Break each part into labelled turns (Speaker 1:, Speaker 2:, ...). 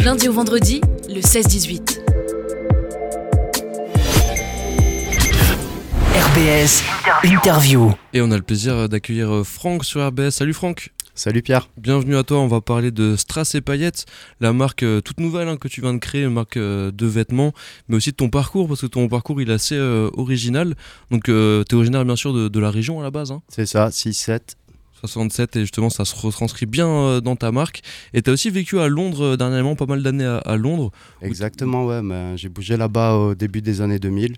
Speaker 1: Du lundi au vendredi, le 16-18.
Speaker 2: RBS Interview.
Speaker 3: Et on a le plaisir d'accueillir euh, Franck sur RBS. Salut Franck
Speaker 4: Salut Pierre.
Speaker 3: Bienvenue à toi, on va parler de Strass et Paillettes, la marque euh, toute nouvelle hein, que tu viens de créer, une marque euh, de vêtements, mais aussi de ton parcours, parce que ton parcours il est assez original. Donc tu es originaire bien sûr de, la région à la base. Hein.
Speaker 4: C'est ça, 6-7.
Speaker 3: 67 et justement ça se retranscrit bien dans ta marque. Et tu as aussi vécu à Londres dernièrement, pas mal d'années à, Londres.
Speaker 4: Exactement, ouais. J'ai bougé là-bas au début des années 2000.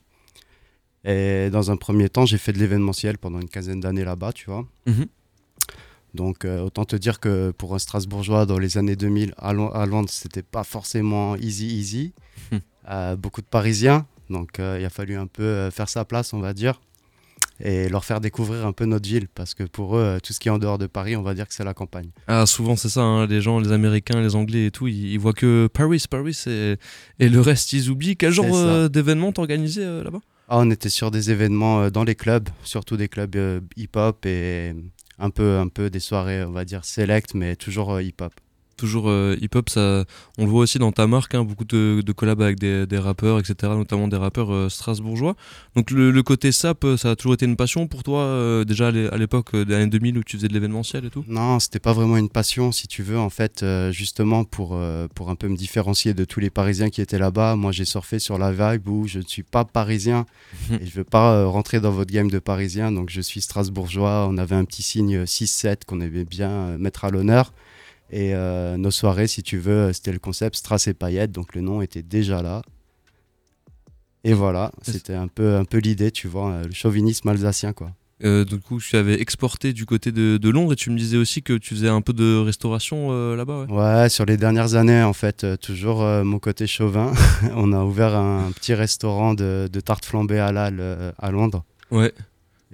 Speaker 4: Et dans un premier temps, j'ai fait de l'événementiel pendant une quinzaine d'années là-bas, tu vois. Mhm. Donc euh, autant te dire que pour un Strasbourgeois dans les années 2000 à, Londres, c'était pas forcément easy easy. Mhm. Euh, beaucoup de Parisiens, donc euh, il a fallu un peu faire sa place, on va dire, et leur faire découvrir un peu notre ville, parce que pour eux, tout ce qui est en dehors de Paris, on va dire que c'est la campagne.
Speaker 3: Ah souvent c'est ça, hein, les gens, les Américains, les Anglais et tout, ils, voient que Paris, Paris, et, et le reste ils oublient. Quel genre d'événements t'organisais là-bas?
Speaker 4: Ah, on était sur des événements euh, dans les clubs, surtout des clubs euh, hip-hop et un peu, un peu des soirées, on va dire, select, mais toujours euh, hip-hop
Speaker 3: toujours euh, hip-hop, ça, on le voit aussi dans ta marque, hein, beaucoup de, de collabs avec des, rappeurs, etc., notamment des rappeurs euh, strasbourgeois. Donc le, côté sap, euh, ça a toujours été une passion pour toi, déjà à l'époque des années 2000 où tu faisais de l'événementiel et tout?
Speaker 4: Non, c'était pas vraiment une passion, si tu veux, en fait, justement pour, pour un peu me différencier de tous les Parisiens qui étaient là-bas. Moi, j'ai surfé sur la vibe où je ne suis pas parisien et je veux pas rentrer dans votre game de parisien, donc je suis strasbourgeois. On avait un petit signe 6-7 qu'on aimait bien mettre à l'honneur. Et euh, nos soirées, si tu veux, c'était le concept Strass et paillettes, donc le nom était déjà là. Et voilà, c'était un peu, un peu l'idée, tu vois, le chauvinisme alsacien, quoi.
Speaker 3: Euh, du coup, tu avais exporté du côté de, de, Londres et tu me disais aussi que tu faisais un peu de restauration euh, là-bas.
Speaker 4: Ouais. ouais. sur les dernières années, en fait, toujours mon côté chauvin. on a ouvert un petit restaurant de, de tartes flambées halal à Londres.
Speaker 3: Ouais.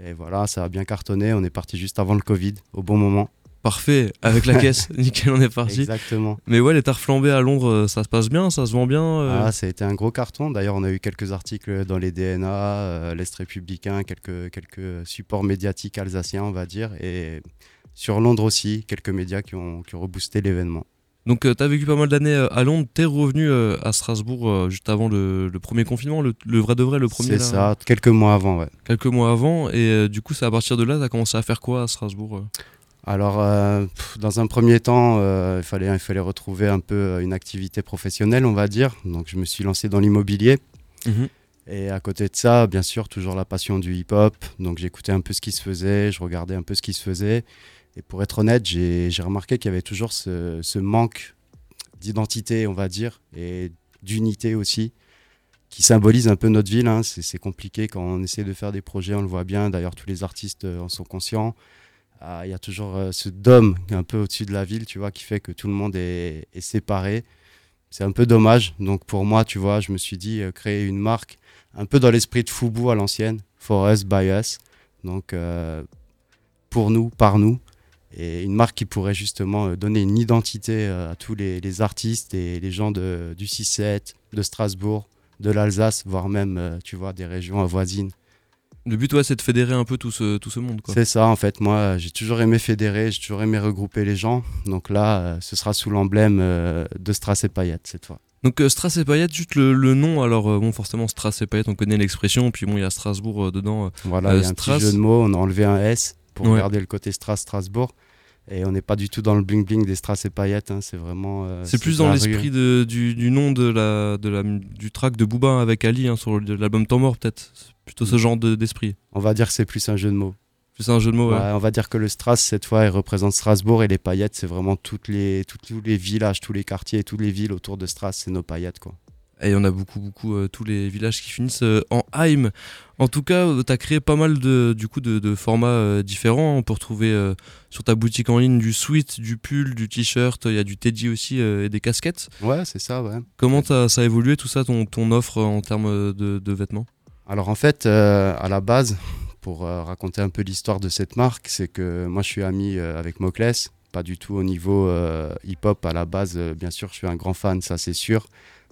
Speaker 4: Et voilà, ça a bien cartonné. On est parti juste avant le Covid, au bon moment.
Speaker 3: Parfait, avec la caisse, nickel, on est parti.
Speaker 4: Exactement.
Speaker 3: Mais ouais, les tartes flambées à Londres, euh, ça se passe bien, ça se vend bien
Speaker 4: euh Ah, ça a été un gros carton. D'ailleurs, on a eu quelques articles dans les DNA, euh, l'Est républicain, quelques, quelques supports médiatiques alsaciens, on va dire. Et sur Londres aussi, quelques médias qui ont, qui ont reboosté l'événement.
Speaker 3: Donc, tu as vécu pas mal d'années à Londres, tu es revenu à Strasbourg juste avant le, premier confinement, le, vrai de vrai, le premier
Speaker 4: C'est ça, quelques mois avant, ouais.
Speaker 3: Quelques mois avant, et du coup, c'est à partir de là, tu as commencé à faire quoi à Strasbourg
Speaker 4: alors, euh, dans un premier temps, euh, il, fallait, il fallait retrouver un peu euh, une activité professionnelle, on va dire. Donc, je me suis lancé dans l'immobilier. Mhm. Et à côté de ça, bien sûr, toujours la passion du hip-hop. Donc, j'écoutais un peu ce qui se faisait, je regardais un peu ce qui se faisait. Et pour être honnête, j'ai remarqué qu'il y avait toujours ce, ce manque d'identité, on va dire, et d'unité aussi, qui symbolise un peu notre ville. Hein. C'est compliqué quand on essaie de faire des projets, on le voit bien. D'ailleurs, tous les artistes en sont conscients. Ah, il y a toujours euh, ce dôme un peu au-dessus de la ville, tu vois, qui fait que tout le monde est, séparé. C'est un peu dommage. Donc pour moi, tu vois, je me suis dit euh, créer une marque un peu dans l'esprit de Fubu à l'ancienne, for us, by us. Donc euh, pour nous, par nous. Et une marque qui pourrait justement donner une identité à tous les, artistes et les gens de, du 6-7, de Strasbourg, de l'Alsace, voire même, tu vois, des régions voisines.
Speaker 3: Le but, ouais, c'est de fédérer un peu tout ce, tout ce monde.
Speaker 4: C'est ça, en fait. Moi, j'ai toujours aimé fédérer, j'ai toujours aimé regrouper les gens. Donc là, euh, ce sera sous l'emblème euh, de Strass et Payette cette fois.
Speaker 3: Donc euh, Strass et Payette, juste le, nom. Alors, bon, forcément, Strass et Payette, on connaît l'expression. Puis bon, il y a Strasbourg dedans.
Speaker 4: Voilà, il y a un petit jeu de mots. On a enlevé un S pour garder le côté Strass, Strasbourg. Et on n'est pas du tout dans le bling bling des strass et paillettes, hein, c'est vraiment.
Speaker 3: c'est plus dans l'esprit du, du, nom de la, de la, du track de Booba avec Ali hein, sur l'album Temps Mort, peut-être plutôt ce genre d'esprit.
Speaker 4: on va dire que c'est plus un jeu de mots.
Speaker 3: Plus un jeu de mots, ouais.
Speaker 4: On va dire que le Stras, cette fois, il représente Strasbourg et les paillettes, c'est vraiment toutes les, tous les villages, tous les quartiers, toutes les villes autour de Stras, c'est nos paillettes, quoi.
Speaker 3: Et on a beaucoup, beaucoup, euh, tous les villages qui finissent euh, en Heim. En tout cas, euh, tu as créé pas mal de, du coup, de, formats différents. On peut retrouver sur ta boutique en ligne du sweat, du pull, du t-shirt. Il y a du teddy aussi et des casquettes.
Speaker 4: Ouais, c'est ça, ouais.
Speaker 3: Comment ça a évolué tout ça, ton, ton offre en termes de, de vêtements?
Speaker 4: Alors en fait, euh, à la base, pour euh, raconter un peu l'histoire de cette marque, c'est que moi je suis ami euh, avec Mocles, pas du tout au niveau hip-hop à la base. bien sûr, je suis un grand fan, ça c'est sûr.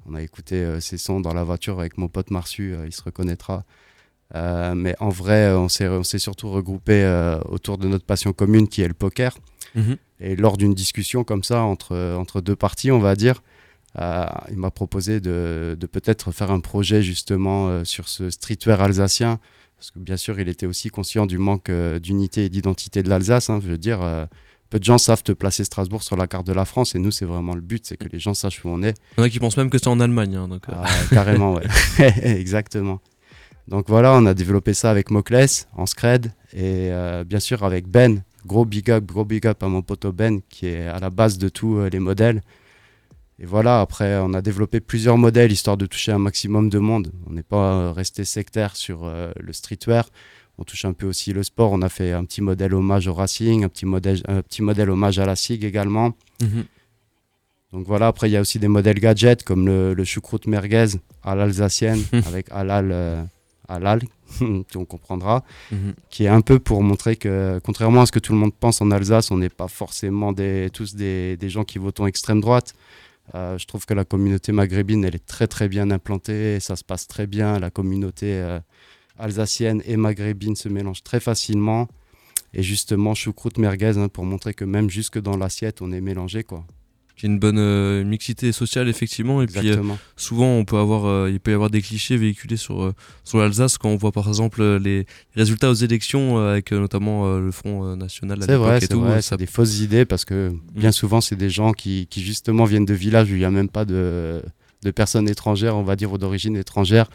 Speaker 4: On a écouté ses sons dans la voiture avec mon pote Marsu, il se reconnaîtra. mais en vrai, on s'est surtout regroupé autour de notre passion commune qui est le poker. Mhm. Et lors d'une discussion comme ça entre, entre deux parties, on va dire, il m'a proposé de, peut-être faire un projet justement sur ce streetwear alsacien. Parce que bien sûr, il était aussi conscient du manque d'unité et d'identité de l'Alsace. Hein. je veux dire, peu de gens savent te placer Strasbourg sur la carte de la France et nous c'est vraiment le but c'est que les gens sachent où on est
Speaker 3: il y en a qui pensent même que c'est en Allemagne hein, donc,
Speaker 4: ah, carrément ouais exactement donc voilà, on a développé ça avec Mocles en scred et euh, bien sûr avec Ben. Gros big up, gros big up à mon poteau Ben qui est à la base de tous euh, les modèles. Et voilà, après on a développé plusieurs modèles histoire de toucher un maximum de monde. On n'est pas euh, resté sectaire sur le streetwear. On touche un peu aussi le sport. On a fait un petit modèle hommage au Racing, un petit modèle, un petit modèle hommage à la SIG également. Mhm. Donc voilà, après il y a aussi des modèles gadgets comme le, le choucroute merguez à l'alsacienne avec halal halal, on comprendra, mhm. qui est un peu pour montrer que, contrairement à ce que tout le monde pense en Alsace, on n'est pas forcément des, tous des, des, gens qui votent en extrême droite. Euh, je trouve que la communauté maghrébine, elle est très très bien implantée, ça se passe très bien. La communauté euh, alsacienne et maghrébine se mélangent très facilement. Et justement, choucroute merguez, hein, pour montrer que même jusque dans l'assiette, on est mélangé. quoi
Speaker 3: a une bonne euh, mixité sociale effectivement et puis euh, souvent on peut avoir euh, il peut y avoir des clichés véhiculés sur sur l'Alsace quand on voit par exemple les résultats aux élections avec notamment le Front national
Speaker 4: c'est vrai c'est vrai ça... des fausses idées parce que mm. bien souvent c'est des gens qui, qui, justement viennent de villages où il n'y a même pas de de personnes étrangères on va dire ou d'origine étrangère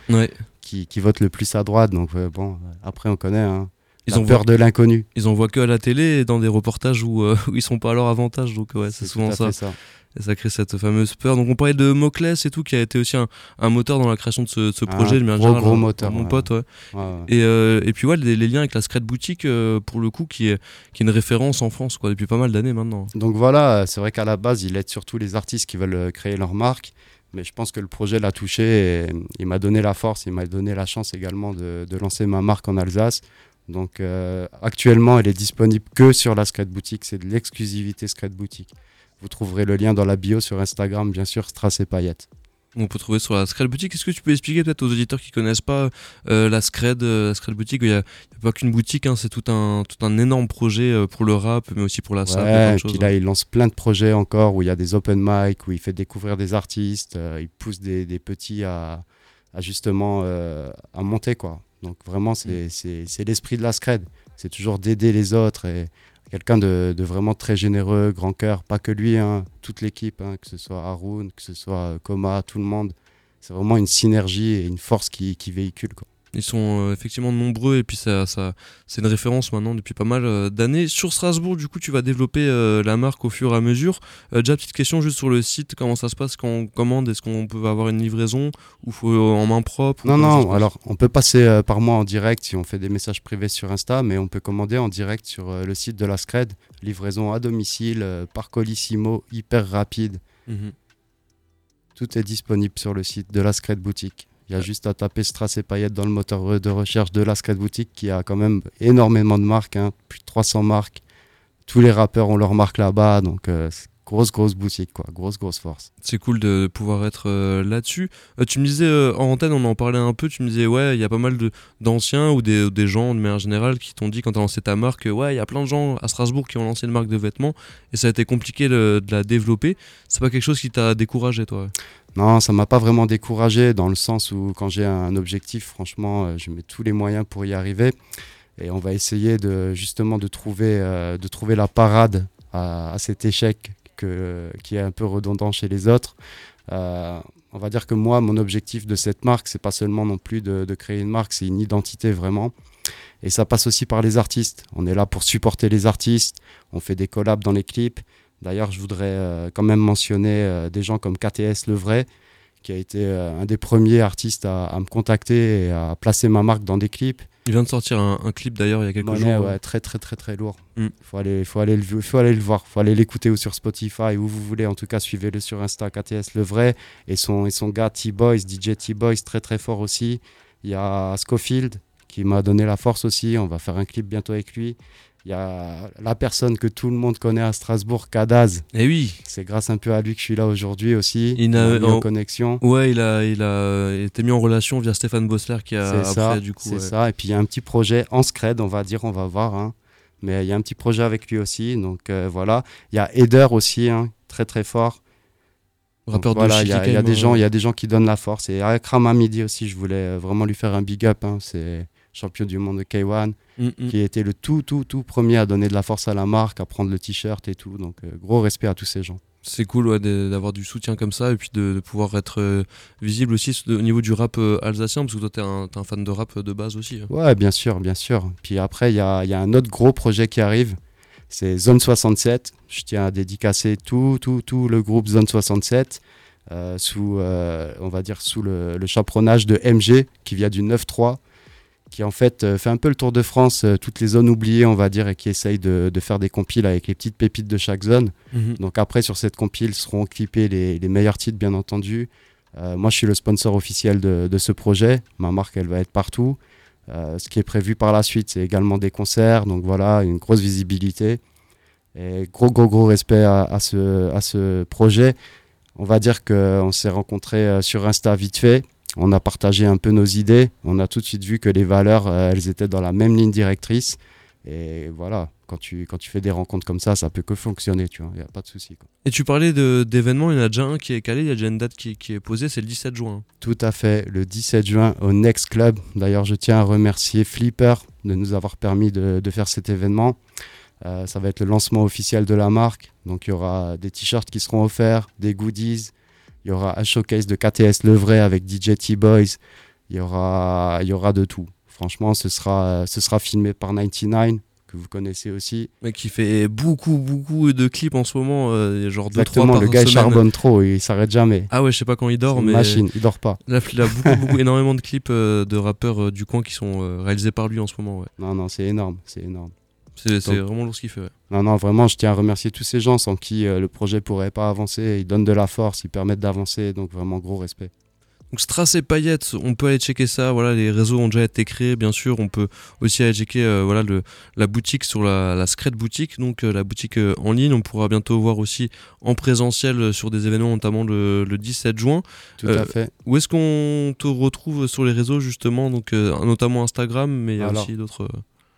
Speaker 4: qui, qui votent le plus à droite donc bon après on connaît hein. Ils ont peur de l'inconnu.
Speaker 3: Ils en voient que à la télé et dans des reportages où, euh, où ils sont pas à leur avantage. Donc ouais, c'est souvent ça. ça. Et ça crée cette fameuse peur. Donc on parlait de Mocles et tout, qui a été aussi un, un moteur dans la création de ce, ce projet.
Speaker 4: Un gros, gros moteur.
Speaker 3: Mon pote, ouais. Et, euh, et puis ouais, les, liens avec la Scred Boutique, euh, pour le coup, qui est, qui est une référence en France quoi, depuis pas mal d'années maintenant.
Speaker 4: Donc voilà, c'est vrai qu'à la base, il aide surtout les artistes qui veulent créer leur marque. Mais je pense que le projet l'a touché et il m'a donné la force, il m'a donné la chance également de, lancer ma marque en Alsace donc euh, actuellement, elle est disponible que sur la Skate Boutique. C'est de l'exclusivité Skate Boutique. Vous trouverez le lien dans la bio sur Instagram, bien sûr, Strass et Paillettes.
Speaker 3: On peut trouver sur la Scred Boutique. Est-ce que tu peux expliquer peut-être aux auditeurs qui connaissent pas euh, la Scred, euh, la Boutique? Il n'y a, pas qu'une boutique, hein, c'est tout un, tout un énorme projet pour le rap, mais aussi pour la
Speaker 4: salle. et puis là, hein. il lance plein de projets encore où il y a des open mic, où il fait découvrir des artistes, il pousse des, des petits à, à justement à monter quoi. Donc vraiment, mm. c'est l'esprit de la scred. C'est toujours d'aider les autres et quelqu'un de, vraiment très généreux, grand cœur. Pas que lui, hein, toute l'équipe, hein, que ce soit Haroun, que ce soit Koma, tout le monde. C'est vraiment une synergie et une force qui, qui véhicule.
Speaker 3: Ils sont euh, effectivement nombreux et puis ça, ça c'est une référence maintenant depuis pas mal euh, d'années. Sur Strasbourg, du coup, tu vas développer euh, la marque au fur et à mesure. déjà, petite question juste sur le site, comment ça se passe? Quand on commande Est-ce qu'on peut avoir une livraison ou faut en main propre
Speaker 4: Non, non, alors on peut passer par moi en direct si on fait des messages privés sur Insta, mais on peut commander en direct sur le site de la Scred. Livraison à domicile, par Colissimo, hyper rapide. Mhm. Tout est disponible sur le site de la Scred Boutique. Il y a juste à taper Strass et Paillettes dans le moteur de recherche de la Skate Boutique qui a quand même énormément de marques, hein, plus de 300 marques. Tous les rappeurs ont leur marque là-bas, donc euh, grosse grosse boutique quoi, grosse grosse force.
Speaker 3: C'est cool de pouvoir être euh, là-dessus. Euh, tu me disais en antenne, on en parlait un peu, tu me disais ouais, il y a pas mal d'anciens ou des, des, gens de manière générale qui t'ont dit quand tu as lancé ta marque, ouais, il y a plein de gens à Strasbourg qui ont lancé une marque de vêtements et ça a été compliqué de la développer. C'est pas quelque chose qui t'a découragé toi?
Speaker 4: Non, ça m'a pas vraiment découragé dans le sens où quand j'ai un objectif, franchement, euh, je mets tous les moyens pour y arriver. Et on va essayer de justement de trouver, euh, de trouver la parade à, cet échec qui est un peu redondant chez les autres. Euh, on va dire que moi, mon objectif de cette marque, c'est pas seulement non plus de, de créer une marque, c'est une identité vraiment. Et ça passe aussi par les artistes. On est là pour supporter les artistes. On fait des collabs dans les clips. D'ailleurs, je voudrais euh, quand même mentionner euh, des gens comme KTS Le Vrai, qui a été euh, un des premiers artistes à, me contacter et à placer ma marque dans des clips.
Speaker 3: Il vient de sortir un, clip d'ailleurs il y a quelques jours.
Speaker 4: Ouais, très très très très lourd. Il mm. faut, aller, faut, aller le, faut aller le voir, faut aller l'écouter ou sur Spotify, où vous voulez. En tout cas, suivez-le sur Insta, KTS Le Vrai, et son, et son gars T-Boys, DJ T-Boys, très très fort aussi. Il y a Scofield qui m'a donné la force aussi. On va faire un clip bientôt avec lui. Il y a la personne que tout le monde connaît à Strasbourg, Kadaz.
Speaker 3: Et eh oui.
Speaker 4: C'est grâce un peu à lui que je suis là aujourd'hui aussi. Il a mis en connexion.
Speaker 3: Ouais, il a, il a été mis en relation via Stéphane Bossler qui a après
Speaker 4: ça,
Speaker 3: du coup.
Speaker 4: C'est ça. Et puis il y a un petit projet en scred, on va dire, on va voir. Hein. Mais il y a un petit projet avec lui aussi. Donc euh, voilà. Il y a Eder aussi, hein, très très fort.
Speaker 3: Rappeur
Speaker 4: voilà, il y, a des gens, il y a des gens qui donnent la force. Et avec Midi aussi, je voulais vraiment lui faire un big up. Hein. C'est champion du monde de K1, mm, mm. qui était le tout, tout, tout premier à donner de la force à la marque, à prendre le t-shirt et tout. Donc, gros respect à tous ces gens
Speaker 3: c'est cool d'avoir du soutien comme ça et puis de, pouvoir être euh, visible aussi au niveau du rap euh, alsacien parce que toi t'es un, es un fan de rap de base aussi. Hein.
Speaker 4: Ouais bien sûr, bien sûr. Puis après il y a, y a, un autre gros projet qui arrive, c'est Zone 67. Je tiens à dédicacer tout, tout, tout le groupe Zone 67 euh, sous, on va dire sous le, le, chaperonnage de MG qui vient du 9-3 qui en fait euh, fait un peu le tour de France, euh, toutes les zones oubliées, on va dire, et qui essaye de, faire des compiles avec les petites pépites de chaque zone. Mhm. Donc après, sur cette compile, seront équipés les, meilleurs titres, bien entendu. Euh, moi, je suis le sponsor officiel de, ce projet. Ma marque, elle va être partout. ce qui est prévu par la suite, c'est également des concerts. Donc voilà, une grosse visibilité. Et gros, gros, gros respect à, ce, à ce projet. On va dire qu'on s'est rencontrés sur Insta vite fait on a partagé un peu nos idées. On a tout de suite vu que les valeurs, euh, elles étaient dans la même ligne directrice. Et voilà, quand tu, quand tu fais des rencontres comme ça, ça peut que fonctionner, tu vois, il n'y a pas de souci.
Speaker 3: Et tu parlais d'événements, il y en a déjà un qui est calé, il y a déjà une date qui, est posée, c'est le 17 juin.
Speaker 4: Tout à fait, le 17 juin au Next Club. D'ailleurs, je tiens à remercier Flipper de nous avoir permis de, faire cet événement. Euh, ça va être le lancement officiel de la marque. Donc il y aura des t-shirts qui seront offerts, des goodies, il y aura un showcase de KTS Le Vrai avec DJ T-Boys. Il y aura, il y aura de tout. Franchement, ce sera, ce sera filmé par 99 que vous connaissez aussi.
Speaker 3: Mais qui fait beaucoup, beaucoup de clips en ce moment, euh, genre
Speaker 4: Exactement, le gars charbonne trop, il s'arrête jamais.
Speaker 3: Ah ouais, je sais pas quand il dort, mais.
Speaker 4: machine, il dort pas.
Speaker 3: il a beaucoup, beaucoup, énormément de clips euh, de rappeurs euh, du coin qui sont réalisés par lui en ce moment. Ouais.
Speaker 4: Non, non, c'est énorme, c'est énorme.
Speaker 3: C'est vraiment lourd ce qu'il fait.
Speaker 4: Non, non, vraiment, je tiens à remercier tous ces gens sans qui euh, le projet pourrait pas avancer. Ils donnent de la force, ils permettent d'avancer, donc vraiment gros respect.
Speaker 3: Donc Strass et Paillettes, on peut aller checker ça. Voilà, les réseaux ont déjà été créés, bien sûr. On peut aussi aller checker euh, voilà le, la boutique sur la, la Scred boutique, donc euh, la boutique en ligne. On pourra bientôt voir aussi en présentiel sur des événements, notamment le, le 17 juin.
Speaker 4: Tout à fait.
Speaker 3: Où est-ce qu'on te retrouve sur les réseaux justement, donc notamment Instagram, mais il y a aussi d'autres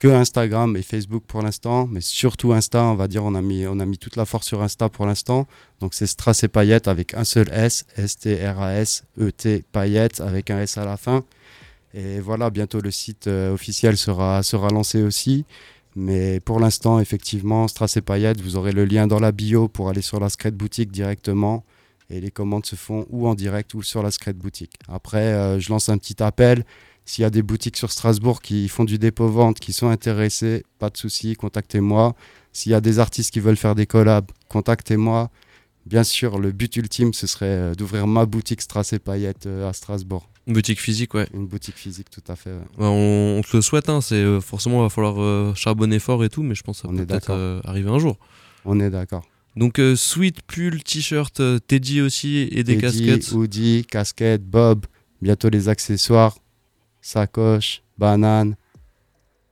Speaker 4: que Instagram et Facebook pour l'instant, mais surtout Insta, on va dire, on a mis, on a mis toute la force sur Insta pour l'instant. Donc c'est Strass et Paillettes avec un seul S, S-T-R-A-S-E-T Paillettes avec un S à la fin. Et voilà, bientôt le site euh, officiel sera, sera lancé aussi. Mais pour l'instant, effectivement, Strass et Paillettes, vous aurez le lien dans la bio pour aller sur la Scred Boutique directement. Et les commandes se font ou en direct ou sur la Scred Boutique. Après, euh, je lance un petit appel. S'il y a des boutiques sur Strasbourg qui font du dépôt-vente, qui sont intéressés, pas de souci, contactez-moi. S'il y a des artistes qui veulent faire des collabs, contactez-moi. Bien sûr, le but ultime, ce serait euh, d'ouvrir ma boutique Strass et Paillettes euh, à Strasbourg.
Speaker 3: Une boutique physique, ouais.
Speaker 4: Une boutique physique, tout à fait.
Speaker 3: on, te le souhaite, hein, c'est euh, forcément, il va falloir charbonner fort et tout, mais je pense que ça peut peut-être arriver un jour.
Speaker 4: On est d'accord.
Speaker 3: Donc, sweat, pull, t-shirt, Teddy aussi et des
Speaker 4: Teddy,
Speaker 3: casquettes.
Speaker 4: Hoodie, casquette, bob, bientôt les accessoires sacoche, banane,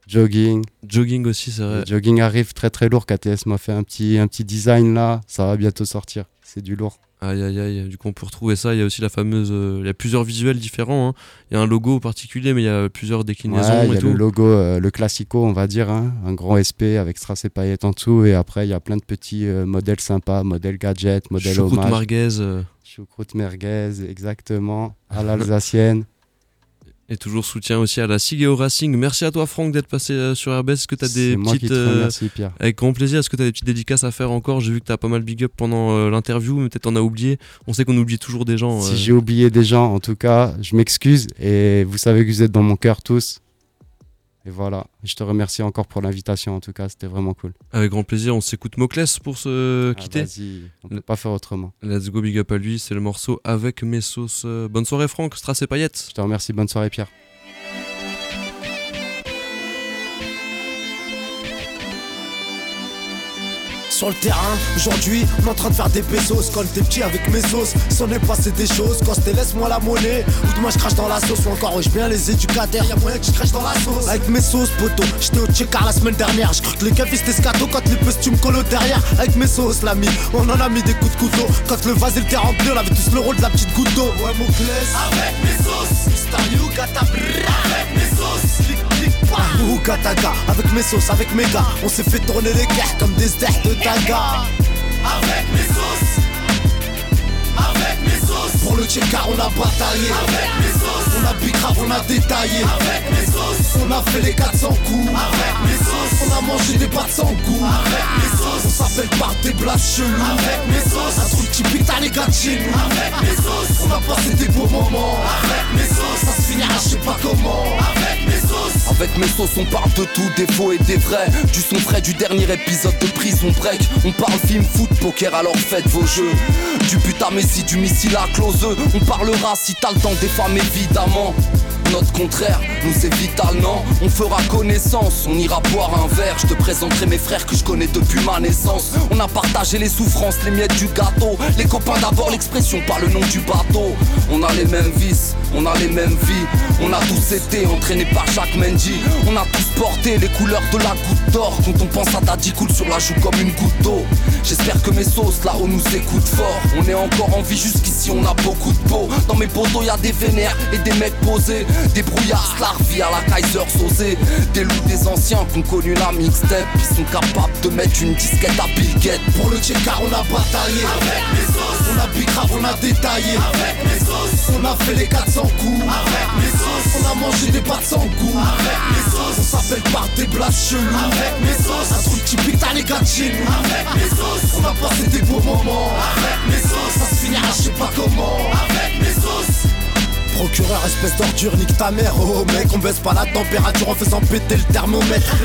Speaker 4: jogging.
Speaker 3: Jogging aussi, c'est vrai.
Speaker 4: jogging arrive très très lourd. KTS m'a fait un petit, un petit design là, ça va bientôt sortir. C'est du lourd.
Speaker 3: Aïe aïe aïe, du coup on peut retrouver ça. Il y a aussi la fameuse. Euh, il y a plusieurs visuels différents. Hein. Il y a un logo particulier, mais il y a plusieurs déclinaisons.
Speaker 4: il y a le logo, euh, le classico, on va dire. Hein. Un grand SP avec strass et paillettes en dessous. Et après, il y a plein de petits euh, modèles sympas, modèles gadget, modèles
Speaker 3: Choucroute
Speaker 4: hommage.
Speaker 3: merguez.
Speaker 4: Choucroute merguez, exactement. À l'alsacienne.
Speaker 3: Et toujours soutien aussi à la SIG et au Racing. Merci à toi Franck d'être passé euh, sur RBS. Est-ce que tu as des petites...
Speaker 4: Euh,
Speaker 3: avec grand plaisir. Est-ce que tu as des petites dédicaces à faire encore? J'ai vu que tu as pas mal big up pendant euh, l'interview, mais peut-être en as oublié. On sait qu'on oublie toujours des gens.
Speaker 4: Si j'ai oublié des gens, en tout cas, je m'excuse. Et vous savez que vous êtes dans mon cœur tous. Et voilà, je te remercie encore pour l'invitation en tout cas, c'était vraiment cool.
Speaker 3: Avec grand plaisir, on s'écoute Moclès pour se ah, quitter.
Speaker 4: Vas-y, on peut pas faire autrement.
Speaker 3: Let's go big up à lui, c'est le morceau avec mes sauces. Bonne soirée Franck, Strass et paillettes.
Speaker 4: Je te remercie, bonne soirée Pierre.
Speaker 5: Sur le terrain. Aujourd'hui, on est en train de faire des pesos. Quand t'es petit avec mes sauces, s'en est passé des choses. Quand c'était laisse-moi la monnaie, ou moi je crache dans la sauce, ou encore je bien les éducateurs. Y'a moyen que je crache dans la sauce. Avec mes sauces, poteau, j'étais au check la semaine dernière. Je que les cafés c'était scato quand les petits tu me colles derrière. Avec mes sauces, l'ami, on en a mis des coups de couteau. Quand le vase était rempli, on avait tous le rôle de la petite goutte d'eau. Ouais, mon Avec mes sauces, Star You, Avec mes ou Kataga, avec mes sauces, avec mes gars, on s'est fait tourner les guerres comme des airs de taga. Avec mes sauces, avec car on a bataillé Avec mes sauces On a grave, on a détaillé Avec mes sauces On a fait les 400 coups Avec mes sauces On a mangé des pâtes sans goût Avec mes sauces On s'appelle par des blagues chelous Avec mes sauces Un truc qui pique les gars de chez nous Avec mes sauces On a passé des beaux moments Avec mes sauces Ça se finira je sais pas comment Avec mes sauces
Speaker 6: Avec mes sauces on parle de tout, des faux et des vrais. Du son frais du dernier épisode de Prison Break. On parle film, foot, poker alors faites vos jeux. Du putain messi, du missile à close. On parlera si t'as le temps des femmes évidemment notre contraire, nous c'est vital, non? On fera connaissance, on ira boire un verre. Je te présenterai mes frères que je connais depuis ma naissance. On a partagé les souffrances, les miettes du gâteau. Les copains d'abord, l'expression par le nom du bateau. On a les mêmes vices, on a les mêmes vies. On a tous été entraînés par Jacques Mendy. On a tous porté les couleurs de la goutte d'or. Quand on pense à Daddy coule sur la joue comme une goutte d'eau. J'espère que mes sauces là-haut nous écoutent fort. On est encore en vie jusqu'ici, on a beaucoup de peau. Dans mes poteaux, y a des vénères et des mecs posés. Des brouillards, vie à la Kaiser Sosé Des loups des anciens qui ont connu la mixtape. Qui sont capables de mettre une disquette à Bill
Speaker 5: Pour le car on a bataillé. Avec mes sauces. On a grave, on a détaillé. Avec mes sauces. On a fait les 400 coups. Avec mes sauces. On a mangé des pâtes sans goût. Avec mes sauces. On s'appelle par des blagues chelous Avec mes sauces. Un truc typique t'as les gars de chez nous. Avec mes sauces. On a passé des beaux moments. Avec mes sauces. Ça se finira je sais pas comment. Avec mes sauces Procureur, espèce d'ordure, nique ta mère, oh mec, on baisse pas la température en faisant péter le thermomètre.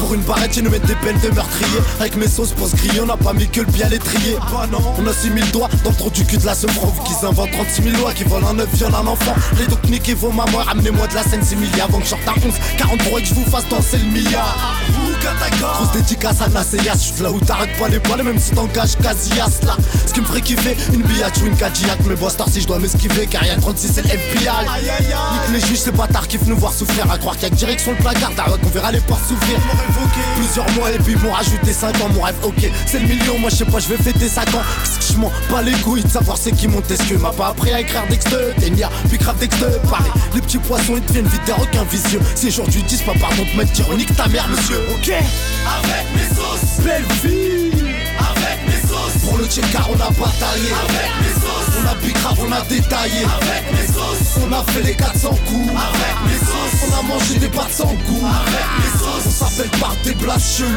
Speaker 5: Pour une barrette, ils nous mettent des peines de meurtrier. Avec mes sauces pour se griller, on n'a pas mis que le pied à l'étrier. On a 6000 doigts dans le trou du cul de la semence qui inventent 36 000 lois, qui volent un œuf, violent un enfant. Les donc niquez vos mamans, ramenez-moi de la scène 6 milliards avant que je sorte à 11, 43 et que je vous fasse danser le milliard. Grosse dédicace à Naseyas, je là où t'arrêtes pas les poils, même si t'engages Casillas là. Ce qui me ferait kiffer, une billette ou une Cadillac, mais boss si je dois m'esquiver, car y'a 36 c'est le FBI. Nique les juges, c'est tard kiffent nous voir souffrir. À croire qu'il y a direction le placard, t'as qu'on verra les portes s'ouvrir. Plusieurs mois et puis m'ont rajouté 5 ans. Mon rêve, ok, c'est le million. Moi, je sais pas, je vais fêter 5 ans. Qu'est-ce que je m'en pas les couilles de savoir c'est qui monte ce que m'a pas appris à écrire d'exte. Ténia, puis grave d'exte. Pareil, les petits poissons ils deviennent vite des requins vicieux. C'est jour du 10, pas pardon de mettre ironique ta mère, monsieur. Ok, avec mes sauces, belle vie. Pour le car on a bataillé. Avec mes sauces, on a grave, on a détaillé. Avec mes sauces, on a fait les 400 coups. Avec mes sauces, on a mangé des pâtes sans goût. Avec mes sauces, on s'appelle par des blagues chelous.